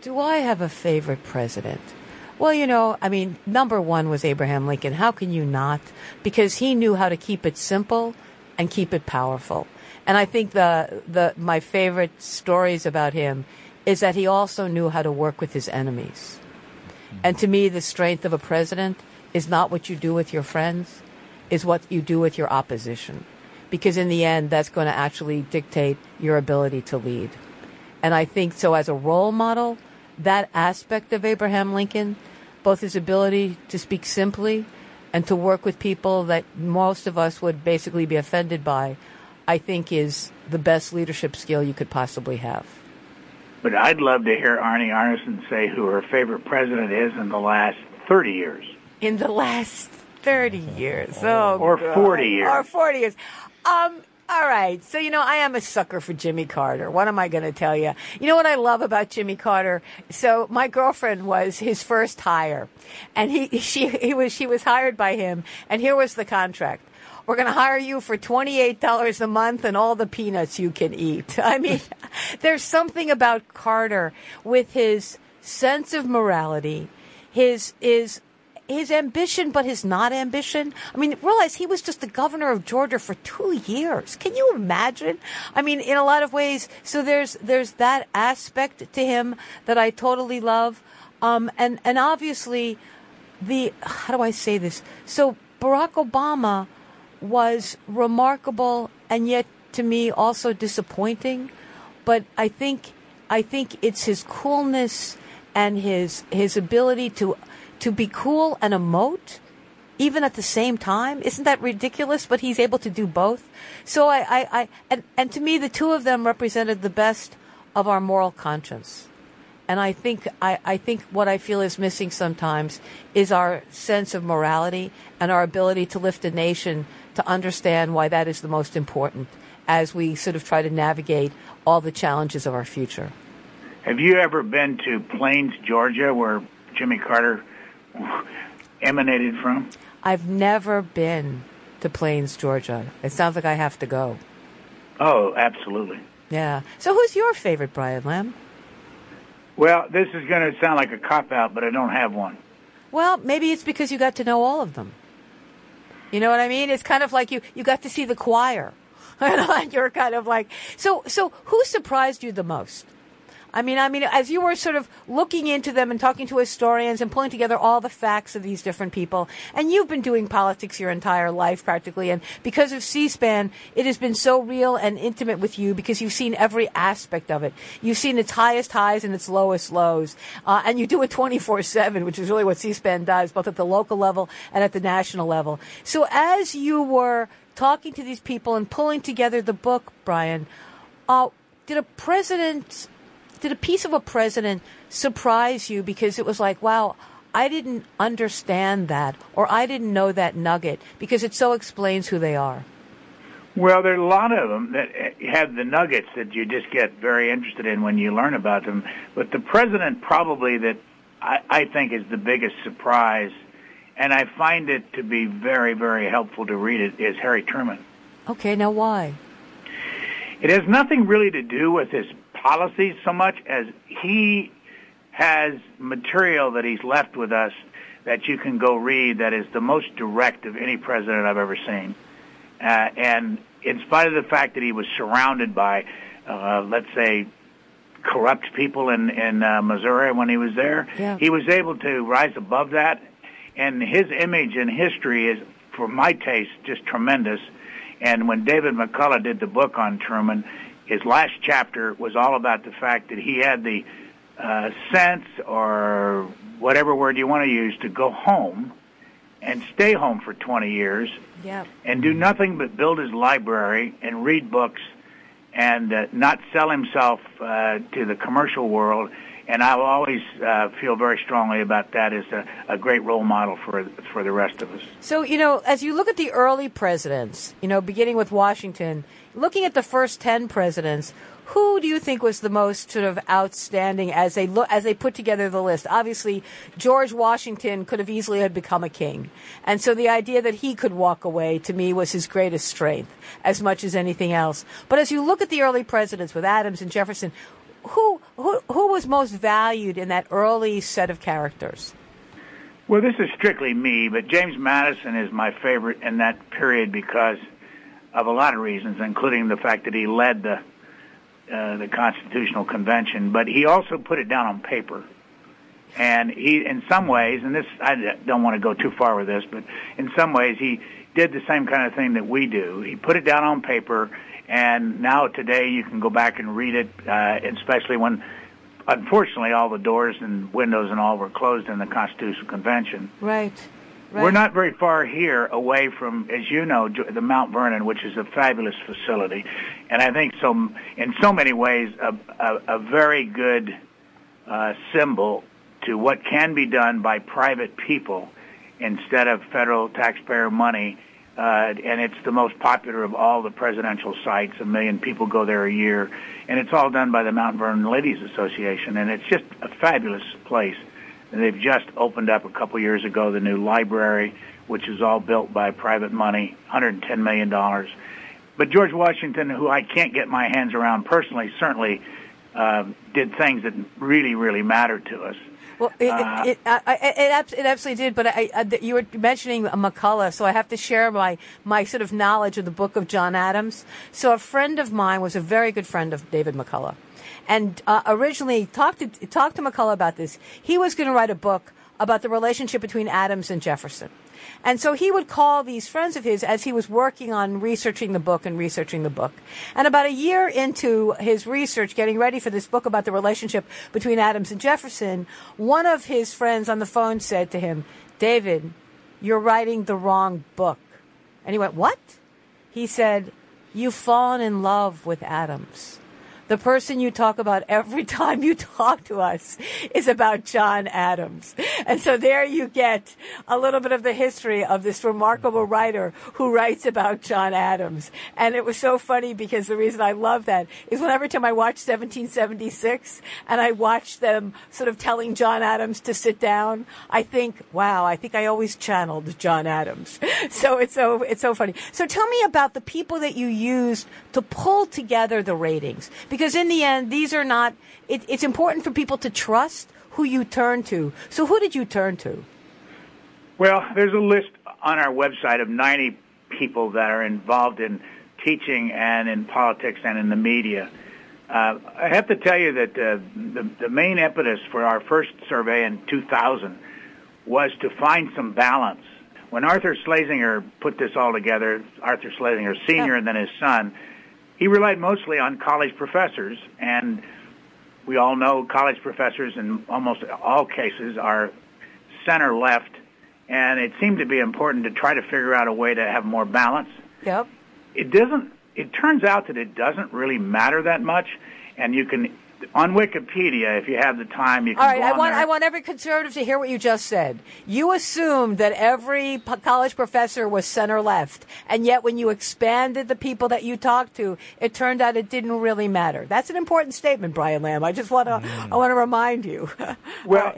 Do I have a favorite president? Well, you know, I mean, number one was Abraham Lincoln. How can you not? Because he knew how to keep it simple and keep it powerful. And I think the, the, my favorite stories about him is that he also knew how to work with his enemies. And to me, the strength of a president is not what you do with your friends, is what you do with your opposition. Because in the end, that's going to actually dictate your ability to lead. And I think so as a role model, that aspect of Abraham Lincoln, both his ability to speak simply and to work with people that most of us would basically be offended by, I think is the best leadership skill you could possibly have. But I'd love to hear Arnie Arnesen say who her favorite president is in the last 30 years. In the last 30 years. Oh, or God. 40 years. Or 40 years. Um, all right. So, you know, I am a sucker for Jimmy Carter. What am I going to tell you? You know what I love about Jimmy Carter? So, my girlfriend was his first hire. And he, she, he was, she was hired by him. And here was the contract. We're going to hire you for $28 a month and all the peanuts you can eat. I mean, there's something about Carter with his sense of morality, his, his his ambition, but his not ambition. I mean, realize he was just the governor of Georgia for two years. Can you imagine? I mean, in a lot of ways. So there's there's that aspect to him that I totally love, um, and and obviously, the how do I say this? So Barack Obama was remarkable, and yet to me also disappointing. But I think I think it's his coolness and his his ability to to be cool and emote even at the same time. Isn't that ridiculous? But he's able to do both. So I, I, I and, and to me, the two of them represented the best of our moral conscience. And I think, I, I think what I feel is missing sometimes is our sense of morality and our ability to lift a nation to understand why that is the most important as we sort of try to navigate all the challenges of our future. Have you ever been to Plains, Georgia, where Jimmy Carter emanated from? I've never been to Plains, Georgia. It sounds like I have to go. Oh, absolutely. Yeah. So who's your favorite Brian Lamb? Well, this is going to sound like a cop out, but I don't have one. Well, maybe it's because you got to know all of them. You know what I mean? It's kind of like you you got to see the choir. You're kind of like so so who surprised you the most? I mean, I mean, as you were sort of looking into them and talking to historians and pulling together all the facts of these different people, and you've been doing politics your entire life practically, and because of C-SPAN, it has been so real and intimate with you because you've seen every aspect of it. You've seen its highest highs and its lowest lows, uh, and you do it 24/7, which is really what C-SPAN does, both at the local level and at the national level. So as you were talking to these people and pulling together the book, Brian, uh, did a president did a piece of a president surprise you because it was like, wow, I didn't understand that or I didn't know that nugget because it so explains who they are? Well, there are a lot of them that eh, have the nuggets that you just get very interested in when you learn about them. But the president, probably that I, I think is the biggest surprise, and I find it to be very, very helpful to read it, is Harry Truman. Okay, now why? It has nothing really to do with his policies so much as he has material that he's left with us that you can go read that is the most direct of any president I've ever seen. Uh, and in spite of the fact that he was surrounded by, uh, let's say, corrupt people in in uh, Missouri when he was there, yeah. he was able to rise above that. And his image in history is, for my taste, just tremendous. And when David McCullough did the book on Truman, his last chapter was all about the fact that he had the uh, sense or whatever word you want to use to go home and stay home for 20 years yep. and do nothing but build his library and read books and uh, not sell himself uh, to the commercial world. And I will always uh, feel very strongly about that as a, a great role model for for the rest of us. So you know, as you look at the early presidents, you know, beginning with Washington, looking at the first ten presidents, who do you think was the most sort of outstanding as they look as they put together the list? Obviously, George Washington could have easily have become a king, and so the idea that he could walk away to me was his greatest strength, as much as anything else. But as you look at the early presidents with Adams and Jefferson, who who was most valued in that early set of characters? Well, this is strictly me, but James Madison is my favorite in that period because of a lot of reasons, including the fact that he led the uh, the Constitutional Convention, but he also put it down on paper. And he, in some ways, and this I don't want to go too far with this, but in some ways he did the same kind of thing that we do. He put it down on paper, and now today you can go back and read it, uh, especially when, unfortunately, all the doors and windows and all were closed in the Constitutional Convention. Right. Right. We're not very far here away from, as you know, the Mount Vernon, which is a fabulous facility, and I think so in so many ways a, a, a very good uh, symbol to what can be done by private people instead of federal taxpayer money. Uh, and it's the most popular of all the presidential sites. A million people go there a year, and it's all done by the Mount Vernon Ladies Association, and it's just a fabulous place. And they've just opened up a couple years ago the new library, which is all built by private money, $110 million. But George Washington, who I can't get my hands around personally, certainly uh, did things that really, really mattered to us. Well, it, uh, it, it, it, it, absolutely did, but I, I, you were mentioning McCullough, so I have to share my, my sort of knowledge of the book of John Adams. So a friend of mine was a very good friend of David McCullough and uh, originally talked to talked to McCullough about this. He was going to write a book about the relationship between Adams and Jefferson. And so he would call these friends of his as he was working on researching the book and researching the book. And about a year into his research, getting ready for this book about the relationship between Adams and Jefferson, one of his friends on the phone said to him, David, you're writing the wrong book. And he went, What? He said, You've fallen in love with Adams the person you talk about every time you talk to us is about John Adams. And so there you get a little bit of the history of this remarkable writer who writes about John Adams. And it was so funny because the reason I love that is when every time I watch 1776 and I watch them sort of telling John Adams to sit down, I think, wow, I think I always channeled John Adams. So it's so, it's so funny. So tell me about the people that you used to pull together the ratings because in the end, these are not, it, it's important for people to trust who you turn to. So who did you turn to? Well, there's a list on our website of 90 people that are involved in teaching and in politics and in the media. Uh, I have to tell you that uh, the, the main impetus for our first survey in 2000 was to find some balance. When Arthur Schlesinger put this all together, Arthur Schlesinger Sr. and then his son, he relied mostly on college professors, and we all know college professors in almost all cases are center left, and it seemed to be important to try to figure out a way to have more balance. Yep. It doesn't. It turns out that it doesn't really matter that much, and you can on Wikipedia, if you have the time, you can. All right, I want there. I want every conservative to hear what you just said. You assumed that every college professor was center left, and yet when you expanded the people that you talked to, it turned out it didn't really matter. That's an important statement, Brian Lamb. I just want to mm. I want to remind you. well,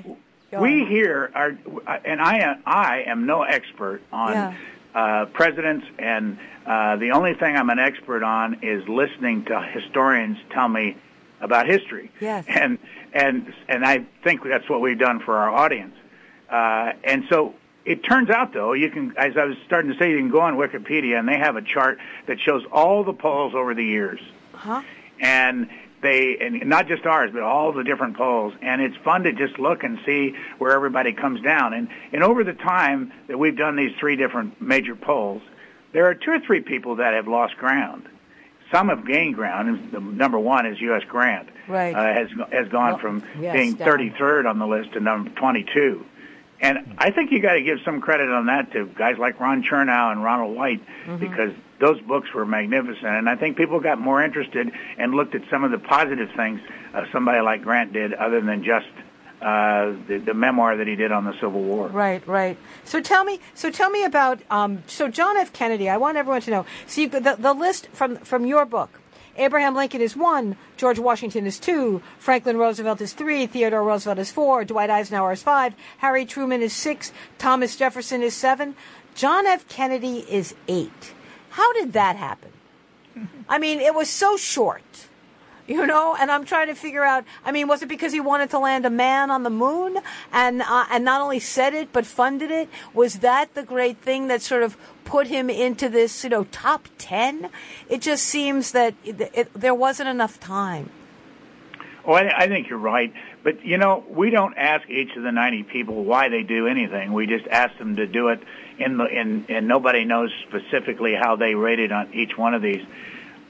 right, we here are, and I am, I am no expert on. Yeah. Uh, presidents, and uh, the only thing I'm an expert on is listening to historians tell me about history. Yes. And and and I think that's what we've done for our audience. Uh, and so it turns out, though, you can, as I was starting to say, you can go on Wikipedia and they have a chart that shows all the polls over the years. Huh? And they, and not just ours, but all the different polls. And it's fun to just look and see where everybody comes down. And, and over the time that we've done these three different major polls, there are two or three people that have lost ground some have gained ground. And the number one is U.S. Grant. Right. Uh, has has gone well, from yes, being down. 33rd on the list to number 22. And I think you got to give some credit on that to guys like Ron Chernow and Ronald White mm-hmm. because those books were magnificent. And I think people got more interested and looked at some of the positive things uh, somebody like Grant did, other than just uh, the, the, memoir that he did on the Civil War. Right, right. So tell me, so tell me about um, so John F. Kennedy. I want everyone to know. See the the list from from your book. Abraham Lincoln is one, George Washington is two, Franklin Roosevelt is three, Theodore Roosevelt is four, Dwight Eisenhower is five, Harry Truman is six, Thomas Jefferson is seven, John F. Kennedy is eight. How did that happen? I mean, it was so short. You know, and I'm trying to figure out. I mean, was it because he wanted to land a man on the moon, and uh, and not only said it but funded it? Was that the great thing that sort of put him into this, you know, top ten? It just seems that it, it, there wasn't enough time. Oh, I, I think you're right. But you know, we don't ask each of the 90 people why they do anything. We just ask them to do it in the in and nobody knows specifically how they rated on each one of these.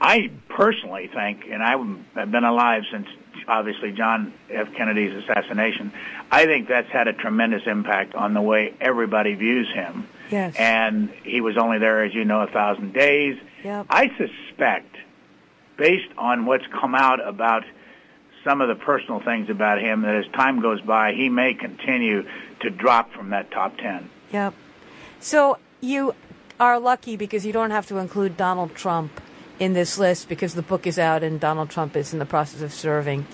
I personally think, and I've been alive since obviously John F. Kennedy's assassination. I think that's had a tremendous impact on the way everybody views him. Yes. And he was only there, as you know, a thousand days. Yep. I suspect, based on what's come out about some of the personal things about him, that as time goes by, he may continue to drop from that top ten. Yep. So you are lucky because you don't have to include Donald Trump in this list because the book is out and Donald Trump is in the process of serving.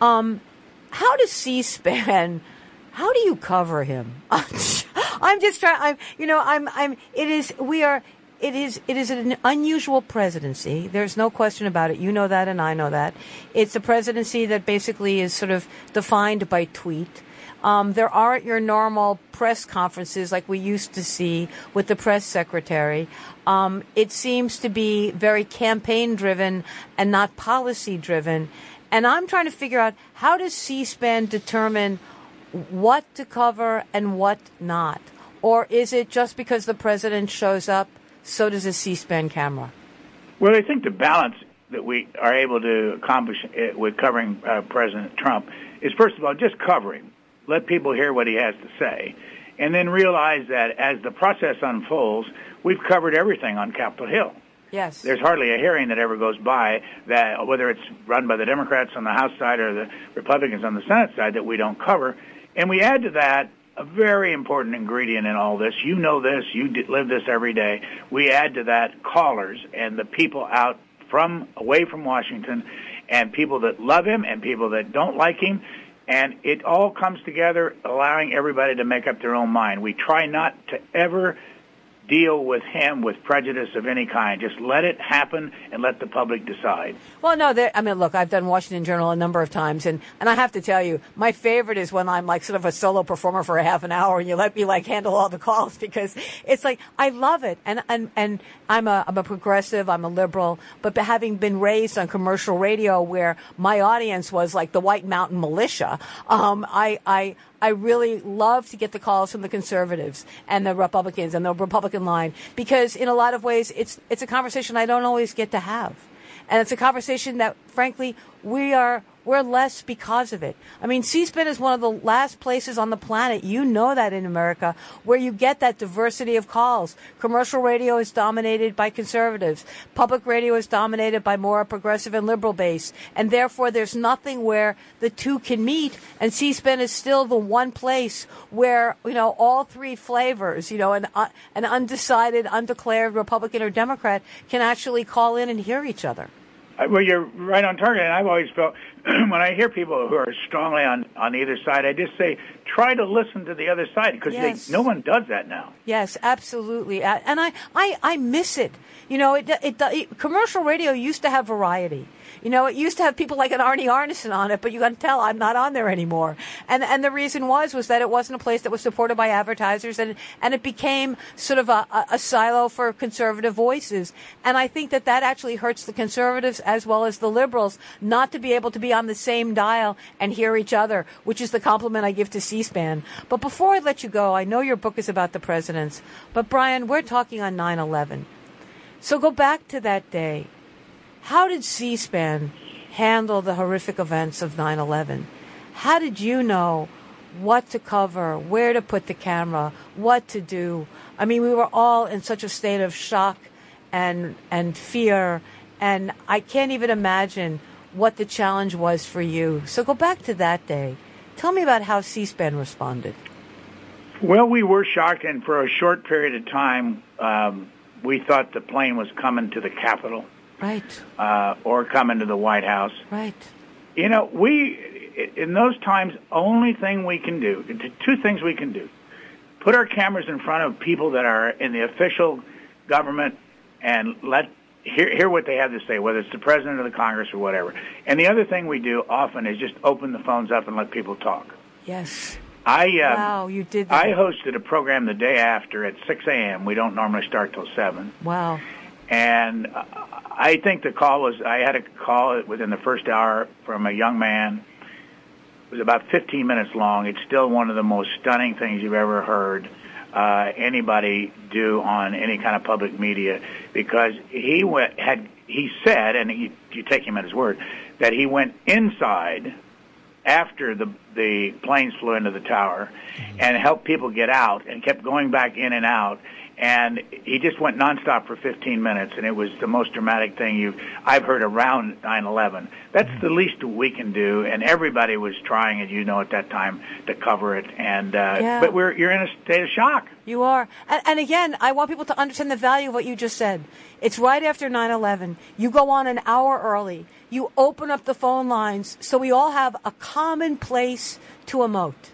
Um, how does C-SPAN? How do you cover him? I'm just trying. I'm, you know, I'm, I'm. It is. We are. It is. It is an unusual presidency. There's no question about it. You know that, and I know that. It's a presidency that basically is sort of defined by tweet. Um, there aren't your normal press conferences like we used to see with the press secretary. Um, it seems to be very campaign driven and not policy driven. And I'm trying to figure out how does C-SPAN determine what to cover and what not? Or is it just because the president shows up, so does a C-SPAN camera? Well, I think the balance that we are able to accomplish eh, with covering uh, President Trump is, first of all, just covering let people hear what he has to say, and then realize that as the process unfolds, we've covered everything on Capitol Hill. Yes. There's hardly a hearing that ever goes by that, whether it's run by the Democrats on the House side or the Republicans on the Senate side, that we don't cover. And we add to that a very important ingredient in all this. You know this. You live this every day. We add to that callers and the people out from away from Washington, and people that love him and people that don't like him and it all comes together allowing everybody to make up their own mind. We try not to ever deal with him with prejudice of any kind. Just let it happen and let the public decide. Well, no, I mean, look, I've done Washington Journal a number of times, and, and I have to tell you, my favorite is when I'm like sort of a solo performer for a half an hour and you let me like handle all the calls because it's like, I love it. And, and, and I'm a, I'm a progressive, I'm a liberal, but having been raised on commercial radio where my audience was like the White Mountain militia, um, I, I, I really love to get the calls from the conservatives and the Republicans and the Republican line because in a lot of ways it's it's a conversation I don't always get to have. And it's a conversation that frankly we are we're less because of it. I mean, C-SPAN is one of the last places on the planet, you know that in America, where you get that diversity of calls. Commercial radio is dominated by conservatives. Public radio is dominated by more progressive and liberal base. And therefore, there's nothing where the two can meet. And C-SPAN is still the one place where, you know, all three flavors, you know, an, uh, an undecided, undeclared Republican or Democrat can actually call in and hear each other. Well, you're right on target, and I've always felt when I hear people who are strongly on on either side, I just say try to listen to the other side because yes. no one does that now. Yes, absolutely, and I I, I miss it. You know, it, it, it commercial radio used to have variety. You know, it used to have people like an Arnie Arnesen on it, but you to tell I'm not on there anymore. And and the reason was was that it wasn't a place that was supported by advertisers, and and it became sort of a, a, a silo for conservative voices. And I think that that actually hurts the conservatives as well as the liberals not to be able to be on the same dial and hear each other, which is the compliment I give to C-SPAN. But before I let you go, I know your book is about the presidents, but Brian, we're talking on 9/11. So go back to that day. How did C SPAN handle the horrific events of 9 11? How did you know what to cover, where to put the camera, what to do? I mean, we were all in such a state of shock and, and fear, and I can't even imagine what the challenge was for you. So go back to that day. Tell me about how C SPAN responded. Well, we were shocked, and for a short period of time, um, we thought the plane was coming to the Capitol right, uh, or come into the White House. Right. You know, we in those times, only thing we can do, two things we can do: put our cameras in front of people that are in the official government and let hear hear what they have to say, whether it's the president or the Congress or whatever. And the other thing we do often is just open the phones up and let people talk. Yes. I uh, wow, you did that. I hosted a program the day after at 6 a.m. We don't normally start till seven. Wow. And I think the call was I had a call within the first hour from a young man. It was about 15 minutes long. It's still one of the most stunning things you've ever heard uh, anybody do on any kind of public media because he went, had he said, and he, you take him at his word, that he went inside after the the planes flew into the tower and helped people get out and kept going back in and out. And he just went nonstop for 15 minutes and it was the most dramatic thing you I've heard around 9/11 that's the least we can do and everybody was trying as you know at that time to cover it. And uh Yeah. but we're you're in a state of shock You are. And, and again, I want people to understand the value of what you just said. It's right after 9 11. You go on an hour early. You open up the phone lines so we all have a common place to emote,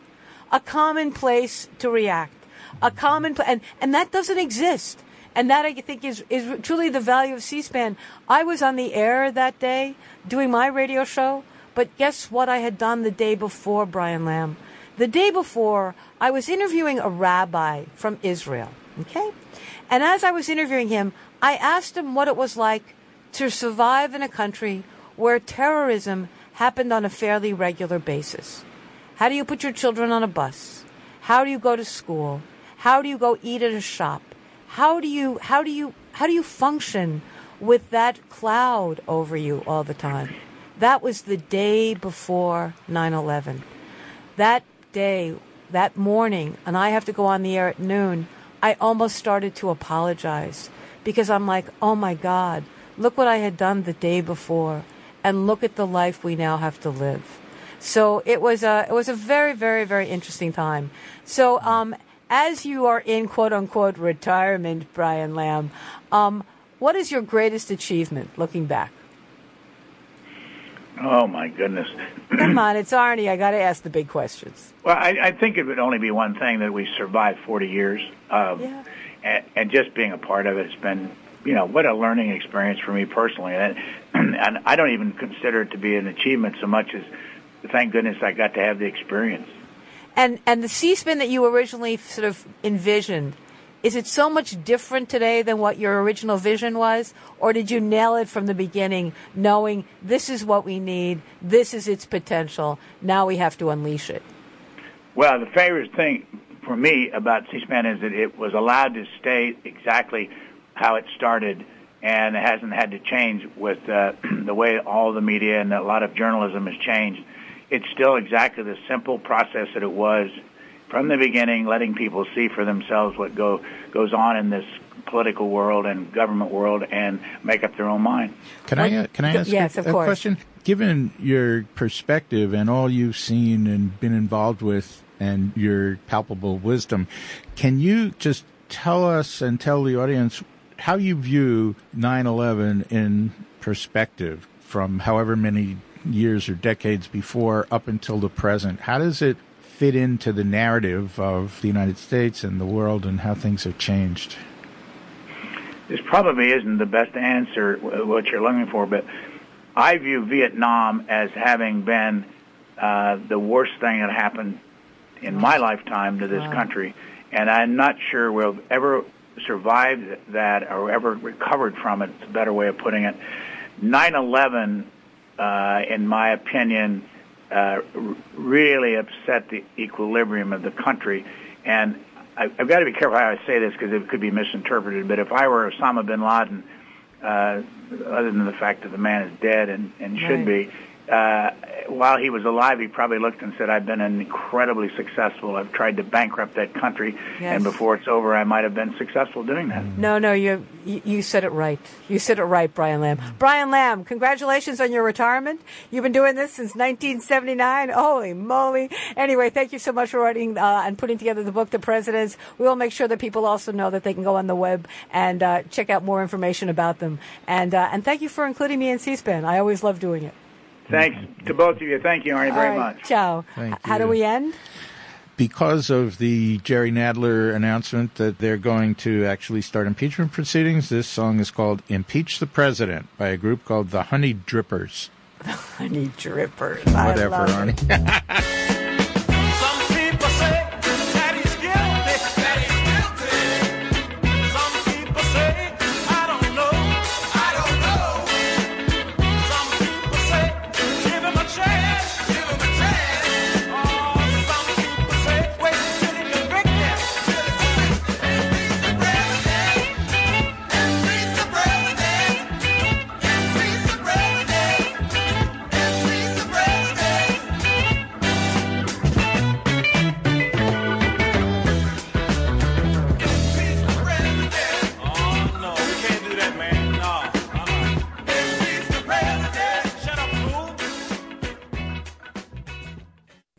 a common place to react, a common pla- and, and that doesn't exist. And that I think is, is truly the value of C-SPAN. I was on the air that day doing my radio show, but guess what I had done the day before, Brian Lamb? The day before, I was interviewing a rabbi from Israel. Okay? And as I was interviewing him, I asked him what it was like to survive in a country where terrorism happened on a fairly regular basis. How do you put your children on a bus? How do you go to school? How do you go eat at a shop? How do you how do you how do you function with that cloud over you all the time? That was the day before 9/11 that day, that morning, and I have to go on the air at noon, I almost started to apologize because I'm like, oh my God, look what I had done the day before, and look at the life we now have to live. So it was a it was a very very very interesting time. So um, as you are in quote unquote retirement, Brian Lamb, um, what is your greatest achievement looking back? Oh my goodness Come on, it's Arnie. I got to ask the big questions. Well, I, I think it would only be one thing that we survived 40 years, um, Yeah. and, and just being a part of it has been, you know, what a learning experience for me personally. And, and I don't even consider it to be an achievement so much as, thank goodness, I got to have the experience. And and the C-SPAN that you originally sort of envisioned, is it so much different today than what your original vision was, or did you nail it from the beginning, knowing this is what we need, this is its potential, now we have to unleash it? Well, the favorite thing for me about C-SPAN is that it was allowed to stay exactly how it started, and it hasn't had to change with uh, the way all the media and a lot of journalism has changed. It's still exactly the simple process that it was from the beginning, letting people see for themselves what go goes on in this political world and government world, and make up their own mind. Can I uh, can I ask Yes, a, a question? Given your perspective and all you've seen and been involved with, and your palpable wisdom, can you just tell us and tell the audience how you view 9/11 in perspective from however many years or decades before up until the present? How does it fit into the narrative of the United States and the world and how things have changed? this probably isn't the best answer what you're looking for, but I view Vietnam as having been uh, the worst thing that happened in my lifetime to this Wow. country, and I'm not sure we'll ever survive that or ever recovered from it. It's a better way of putting it. 9/11, uh, in my opinion, uh, really upset the equilibrium of the country, and I, I've got to be careful how I say this because it could be misinterpreted. But if I were Osama bin Laden, uh, other than the fact that the man is dead and, and should Right. be, uh, while he was alive, he probably looked and said, "I've been incredibly successful. I've tried to bankrupt that country, Yes. and before it's over, I might have been successful doing that." No, no, you you said it right. You said it right, Brian Lamb. Brian Lamb, congratulations on your retirement. You've been doing this since 1979. Holy moly! Anyway, thank you so much for writing uh, and putting together the book, The Presidents. We will make sure that people also know that they can go on the web and uh, check out more information about them. And uh, and thank you for including me in C-SPAN. I always love doing it. Thanks to both of you. Thank you, Arnie, very All right, much. Ciao. Thank H- How do we end? because of the Jerry Nadler announcement that they're going to actually start impeachment proceedings, this song is called Impeach the President by a group called the Honey Drippers. The Honey Drippers. Whatever, Arnie.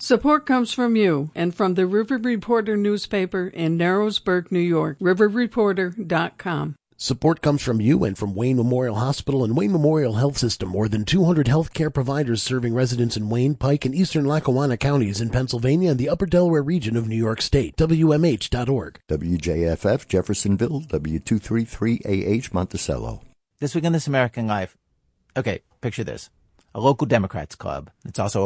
Support comes from you and from the River Reporter newspaper in Narrowsburg, New York. RiverReporter.com. Support comes from you and from Wayne Memorial Hospital and Wayne Memorial Health System. More than 200 healthcare providers serving residents in Wayne, Pike, and eastern Lackawanna counties in Pennsylvania and the upper Delaware region of New York State. WMH.org. WJFF Jeffersonville, W233AH Monticello. This week in This American Life. Okay, picture this. A local Democrats club. It's also